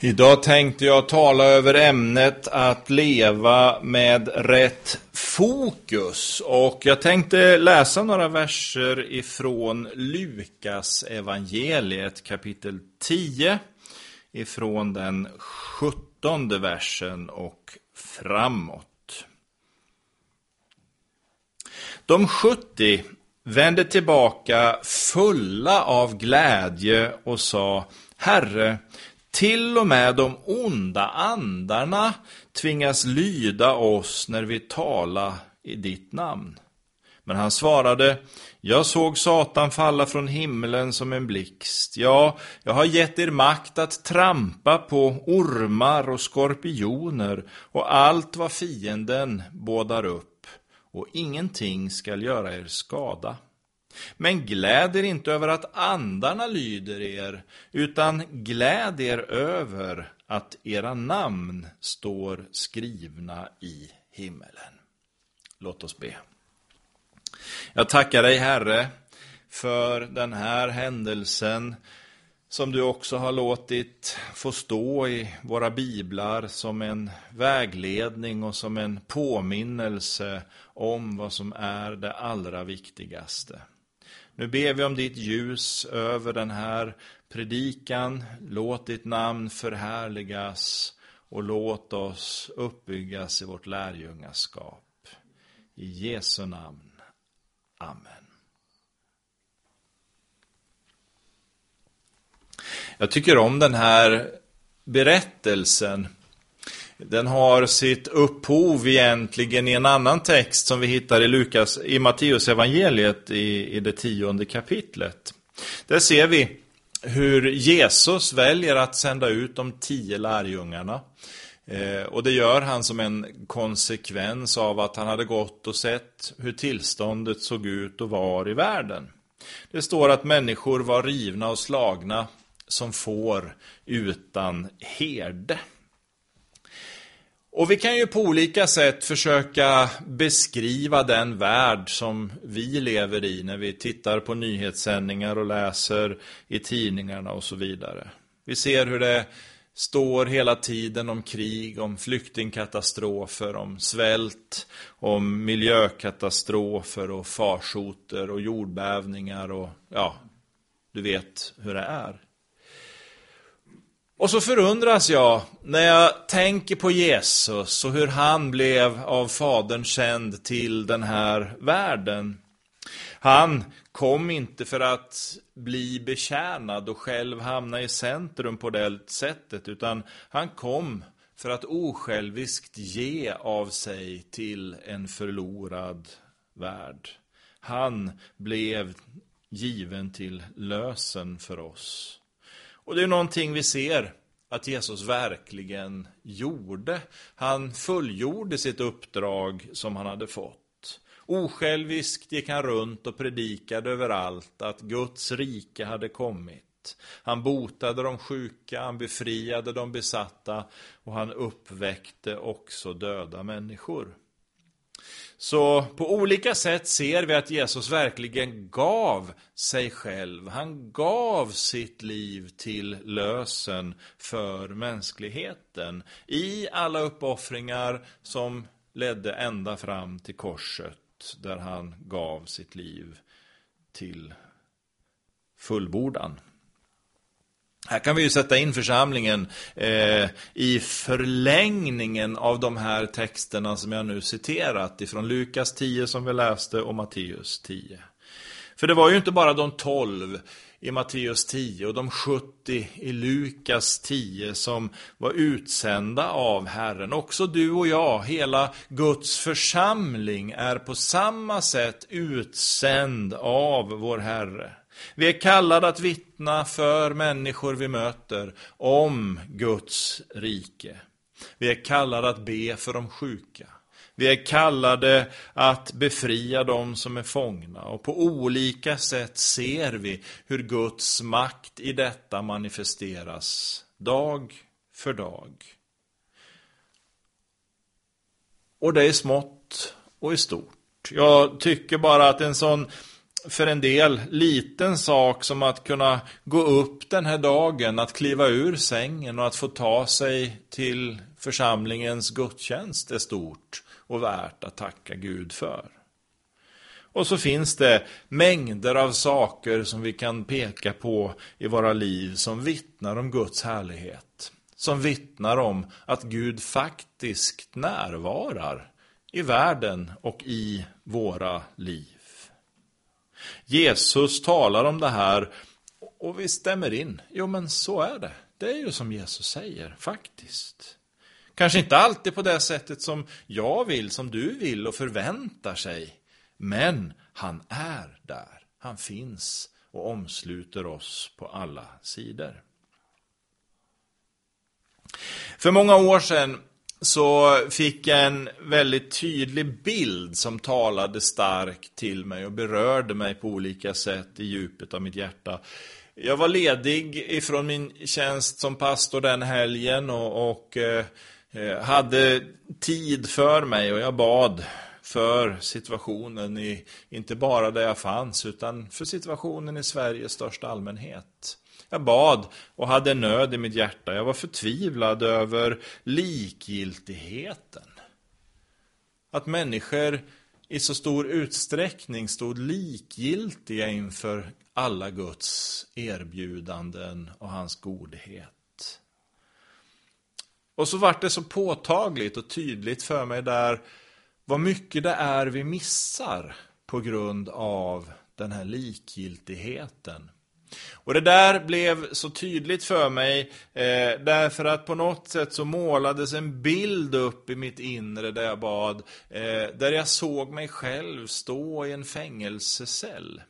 Idag tänkte jag tala över ämnet att leva med rätt fokus. Och jag tänkte läsa några verser ifrån Lukas evangeliet kapitel 10. Ifrån den sjuttonde versen och framåt. De 70 vände tillbaka fulla av glädje och sa Herre, till och med de onda andarna tvingas lyda oss när vi talar i ditt namn. Men han svarade, jag såg Satan falla från himlen som en blixt. Ja, jag har gett er makt att trampa på ormar och skorpioner och allt vad fienden bådar upp, och ingenting skall göra er skada. Men gläd er inte över att andarna lyder er, utan gläd er över att era namn står skrivna i himmelen. Låt oss be. Jag tackar dig, Herre, för den här händelsen som du också har låtit få stå i våra biblar som en vägledning och som en påminnelse om vad som är det allra viktigaste. Nu ber vi om ditt ljus över den här predikan. Låt ditt namn förhärligas och låt oss uppbyggas i vårt lärjungaskap. I Jesu namn. Amen. Jag tycker om den här berättelsen den har sitt upphov egentligen i en annan text som vi hittar i Lukas, i Matteus evangeliet i, i det tionde kapitlet. Där ser vi hur Jesus väljer att sända ut de tio lärjungarna. Eh, och det gör han som en konsekvens av att han hade gått och sett hur tillståndet såg ut och var i världen. Det står att människor var rivna och slagna som får utan herde. Och vi kan ju på olika sätt försöka beskriva den värld som vi lever i när vi tittar på nyhetssändningar och läser i tidningarna och så vidare. Vi ser hur det står hela tiden om krig, om flyktingkatastrofer, om svält, om miljökatastrofer och farsoter och jordbävningar och ja, du vet hur det är. Och så förundras jag när jag tänker på Jesus och hur han blev av Fadern känd till den här världen. Han kom inte för att bli betjänad och själv hamna i centrum på det sättet, utan han kom för att osjälviskt ge av sig till en förlorad värld. Han blev given till lösen för oss. Och det är någonting vi ser att Jesus verkligen gjorde. Han fullgjorde sitt uppdrag som han hade fått. Osjälviskt gick han runt och predikade överallt att Guds rike hade kommit. Han botade de sjuka, han befriade de besatta och han uppväckte också döda människor. Så på olika sätt ser vi att Jesus verkligen gav sig själv. Han gav sitt liv till lösen för mänskligheten. I alla uppoffringar som ledde ända fram till korset där han gav sitt liv till fullbordan. Här kan vi ju sätta in församlingen eh, i förlängningen av de här texterna som jag nu citerat ifrån Lukas 10 som vi läste och Matteus 10. För det var ju inte bara de 12 i Matteus 10 och de 70 i Lukas 10 som var utsända av Herren. Också du och jag, hela Guds församling, är på samma sätt utsänd av vår Herre. Vi är kallade att vittna för människor vi möter om Guds rike. Vi är kallade att be för de sjuka. Vi är kallade att befria dem som är fångna och på olika sätt ser vi hur Guds makt i detta manifesteras dag för dag. Och det är smått och i stort. Jag tycker bara att en sån för en del liten sak som att kunna gå upp den här dagen, att kliva ur sängen och att få ta sig till församlingens gudstjänst är stort och värt att tacka Gud för. Och så finns det mängder av saker som vi kan peka på i våra liv som vittnar om Guds härlighet. Som vittnar om att Gud faktiskt närvarar i världen och i våra liv. Jesus talar om det här och vi stämmer in. Jo, men så är det. Det är ju som Jesus säger, faktiskt. Kanske inte alltid på det sättet som jag vill, som du vill och förväntar sig. Men han är där. Han finns och omsluter oss på alla sidor. För många år sedan så fick jag en väldigt tydlig bild som talade starkt till mig och berörde mig på olika sätt i djupet av mitt hjärta. Jag var ledig ifrån min tjänst som pastor den helgen och, och eh, eh hade tid för mig och jag bad för situationen i, inte bara där jag fanns, utan för situationen i Sveriges största allmänhet. Jag bad och hade nöd i mitt hjärta. Jag var förtvivlad över likgiltigheten. Att människor i så stor utsträckning stod likgiltiga inför alla Guds erbjudanden och hans godhet. Och så vart det så påtagligt och tydligt för mig där vad mycket det är vi missar på grund av den här likgiltigheten. Och det där blev så tydligt för mig eh, därför att på något sätt så målades en bild upp i mitt inre där jag bad, eh, där jag såg mig själv stå i en fängelsecell.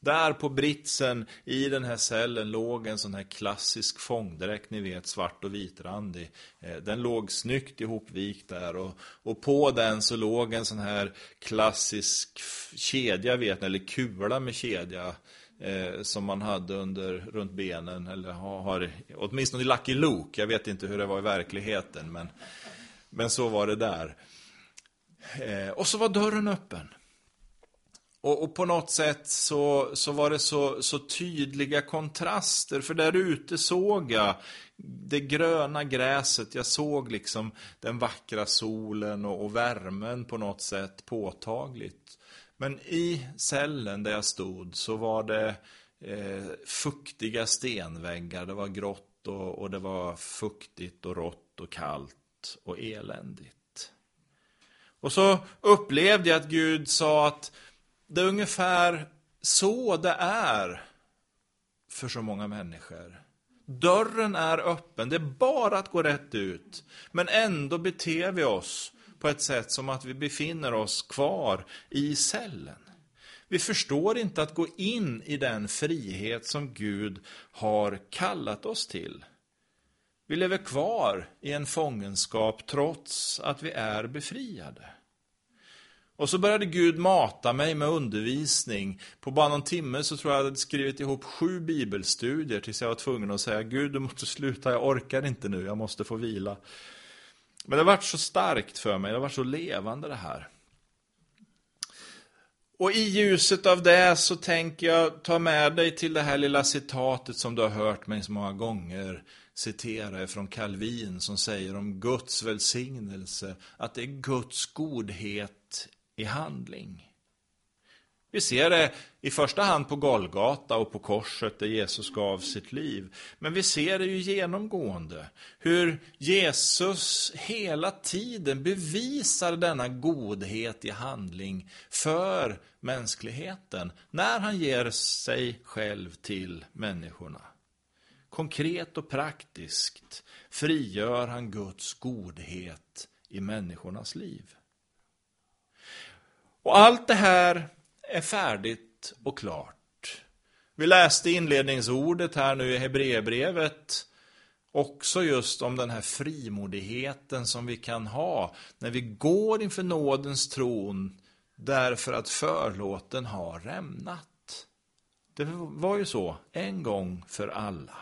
Där på britsen i den här cellen låg en sån här klassisk fångdräkt, ni vet svart och vitrandig. Eh, den låg snyggt ihopvikt där och, och på den så låg en sån här klassisk kedja, vet ni, eller kula med kedja eh, som man hade under, runt benen, eller har, har åtminstone i Lucky Luke, jag vet inte hur det var i verkligheten, men, men så var det där. Eh, och så var dörren öppen. Och, och, på något sätt så, så var det så, så tydliga kontraster, för där ute såg jag det gröna gräset, jag såg liksom den vackra solen och, och värmen på något sätt påtagligt. Men i cellen där jag stod så var det eh, fuktiga stenväggar, det var grått och, och det var fuktigt och rått och kallt och eländigt. Och så upplevde jag att Gud sa att det är ungefär så det är för så många människor. Dörren är öppen, det är bara att gå rätt ut. Men ändå beter vi oss på ett sätt som att vi befinner oss kvar i cellen. Vi förstår inte att gå in i den frihet som Gud har kallat oss till. Vi lever kvar i en fångenskap trots att vi är befriade. Och så började Gud mata mig med undervisning. På bara någon timme så tror jag jag hade skrivit ihop sju bibelstudier tills jag var tvungen att säga Gud du måste sluta, jag orkar inte nu, jag måste få vila. Men det har varit så starkt för mig, det har varit så levande det här. Och i ljuset av det så tänker jag ta med dig till det här lilla citatet som du har hört mig så många gånger citera från Calvin som säger om Guds välsignelse, att det är Guds godhet i handling. Vi ser det i första hand på Golgata och på korset där Jesus gav sitt liv. Men vi ser det ju genomgående. Hur Jesus hela tiden bevisar denna godhet i handling för mänskligheten. När han ger sig själv till människorna. Konkret och praktiskt frigör han Guds godhet i människornas liv. Och allt det här är färdigt och klart. Vi läste inledningsordet här nu i Hebreerbrevet också just om den här frimodigheten som vi kan ha när vi går inför nådens tron därför att förlåten har rämnat. Det var ju så, en gång för alla.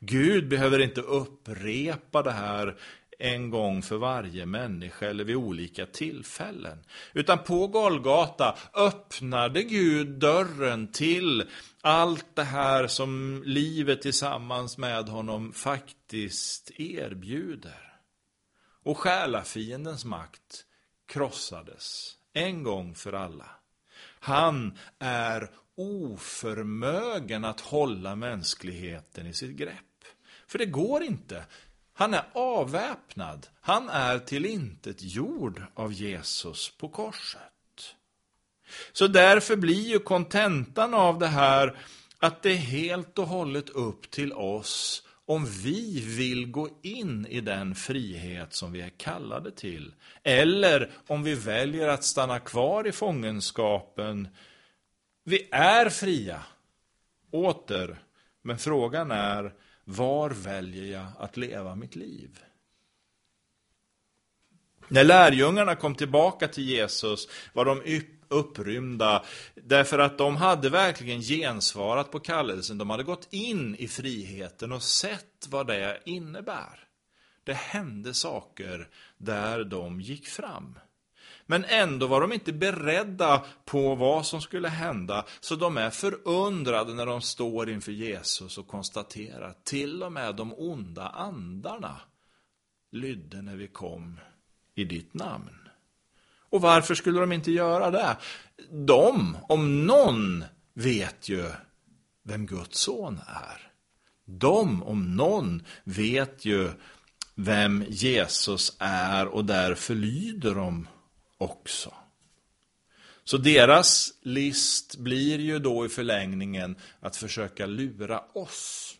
Gud behöver inte upprepa det här en gång för varje människa eller vid olika tillfällen. Utan på Golgata öppnade Gud dörren till allt det här som livet tillsammans med honom faktiskt erbjuder. Och själafiendens makt krossades en gång för alla. Han är oförmögen att hålla mänskligheten i sitt grepp. För det går inte. Han är avväpnad. Han är till intet jord av Jesus på korset. Så därför blir ju kontentan av det här att det är helt och hållet upp till oss om vi vill gå in i den frihet som vi är kallade till. Eller om vi väljer att stanna kvar i fångenskapen. Vi är fria, åter. Men frågan är, var väljer jag att leva mitt liv? När lärjungarna kom tillbaka till Jesus var de upprymda därför att de hade verkligen gensvarat på kallelsen. De hade gått in i friheten och sett vad det innebär. Det hände saker där de gick fram. Men ändå var de inte beredda på vad som skulle hända, så de är förundrade när de står inför Jesus och konstaterar till och med de onda andarna lydde när vi kom i ditt namn. Och varför skulle de inte göra det? De, om någon, vet ju vem Guds son är. De, om någon, vet ju vem Jesus är och därför lyder de också. Så deras list blir ju då i förlängningen att försöka lura oss.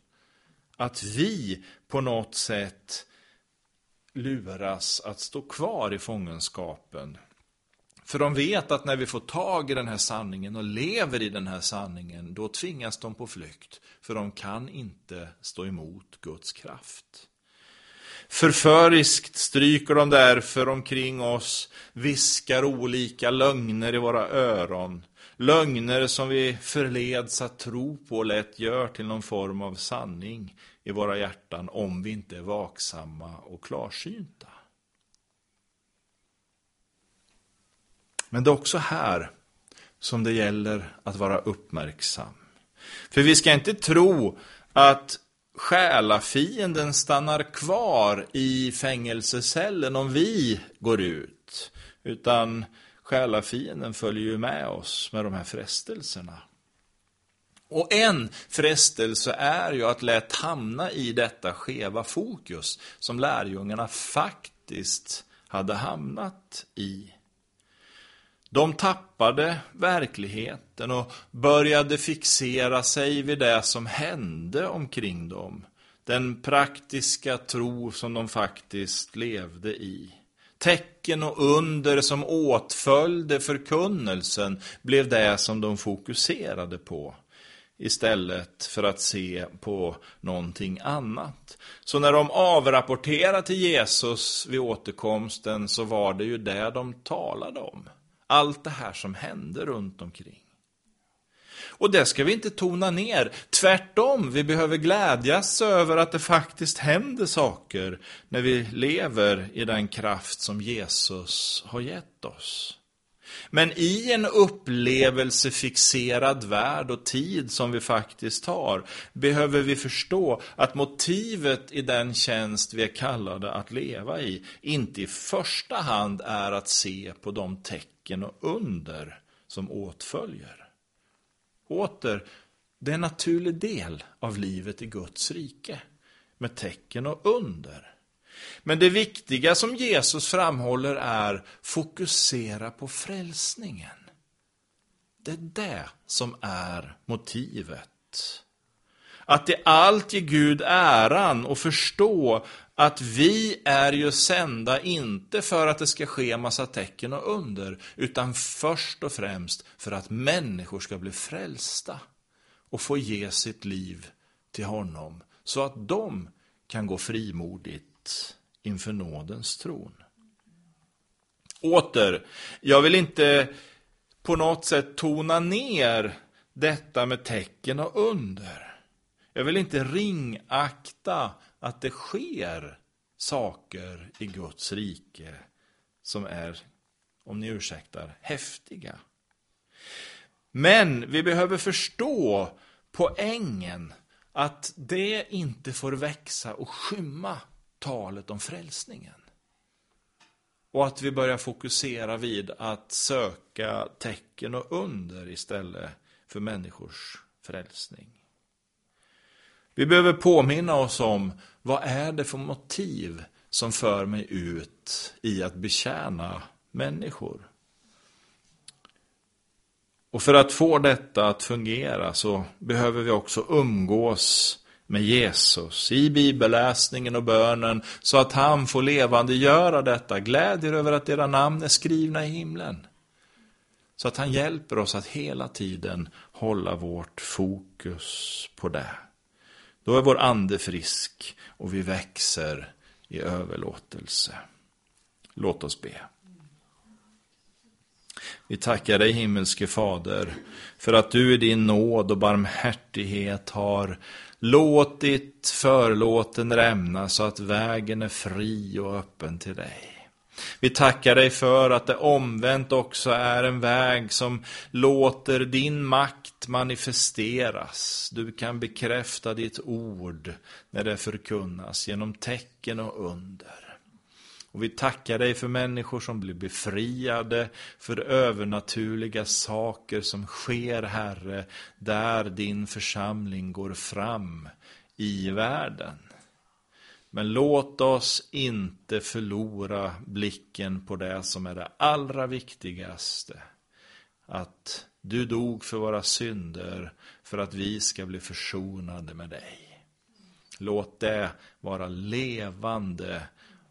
Att vi på något sätt luras att stå kvar i fångenskapen. För de vet att när vi får tag i den här sanningen och lever i den här sanningen, då tvingas de på flykt. För de kan inte stå emot Guds kraft. Förföriskt stryker de därför omkring oss, viskar olika lögner i våra öron. Lögner som vi förleds att tro på och lätt gör till någon form av sanning i våra hjärtan om vi inte är vaksamma och klarsynta. Men det är också här som det gäller att vara uppmärksam. För vi ska inte tro att själafienden stannar kvar i fängelsecellen om vi går ut. Utan själafienden följer ju med oss med de här frestelserna. Och en frestelse är ju att lätt hamna i detta skeva fokus som lärjungarna faktiskt hade hamnat i. De tappade verkligheten och började fixera sig vid det som hände omkring dem. Den praktiska tro som de faktiskt levde i. Tecken och under som åtföljde förkunnelsen blev det som de fokuserade på istället för att se på någonting annat. Så när de avrapporterade till Jesus vid återkomsten så var det ju det de talade om. Allt det här som hände runt omkring. Och det ska vi inte tona ner. Tvärtom, vi behöver glädjas över att det faktiskt händer saker när vi lever i den kraft som Jesus har gett oss. Men i en upplevelsefixerad värld och tid som vi faktiskt har behöver vi förstå att motivet i den tjänst vi är kallade att leva i inte i första hand är att se på de tecken och under som åtföljer. Åter, det är en naturlig del av livet i Guds rike med tecken och under. Men det viktiga som Jesus framhåller är fokusera på frälsningen. Det är det som är motivet. Att i allt ge Gud äran och förstå att vi är ju sända inte för att det ska ske massa tecken och under, utan först och främst för att människor ska bli frälsta och få ge sitt liv till honom, så att de kan gå frimodigt inför nådens tron. Åter, jag vill inte på något sätt tona ner detta med tecken och under. Jag vill inte ringakta att det sker saker i Guds rike som är, om ni ursäktar, häftiga. Men vi behöver förstå poängen att det inte får växa och skymma talet om frälsningen. Och att vi börjar fokusera vid att söka tecken och under istället för människors frälsning. Vi behöver påminna oss om vad är det för motiv som för mig ut i att betjäna människor. Och för att få detta att fungera så behöver vi också umgås med Jesus i bibelläsningen och bönen så att han får levandegöra detta. Gläd er över att era namn är skrivna i himlen. Så att han hjälper oss att hela tiden hålla vårt fokus på det. Då är vår ande frisk och vi växer i överlåtelse. Låt oss be. Vi tackar dig himmelske Fader för att du i din nåd och barmhärtighet har låtit förlåten rämna så att vägen är fri och öppen till dig. Vi tackar dig för att det omvänt också är en väg som låter din makt manifesteras. Du kan bekräfta ditt ord när det förkunnas genom tecken och under. Och vi tackar dig för människor som blir befriade, för övernaturliga saker som sker, Herre, där din församling går fram i världen. Men låt oss inte förlora blicken på det som är det allra viktigaste. Att du dog för våra synder för att vi ska bli försonade med dig. Låt det vara levande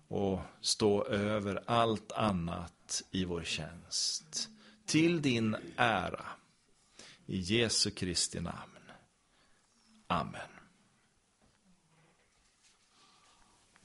och stå över allt annat i vår tjänst. Till din ära. I Jesu Kristi namn. Amen.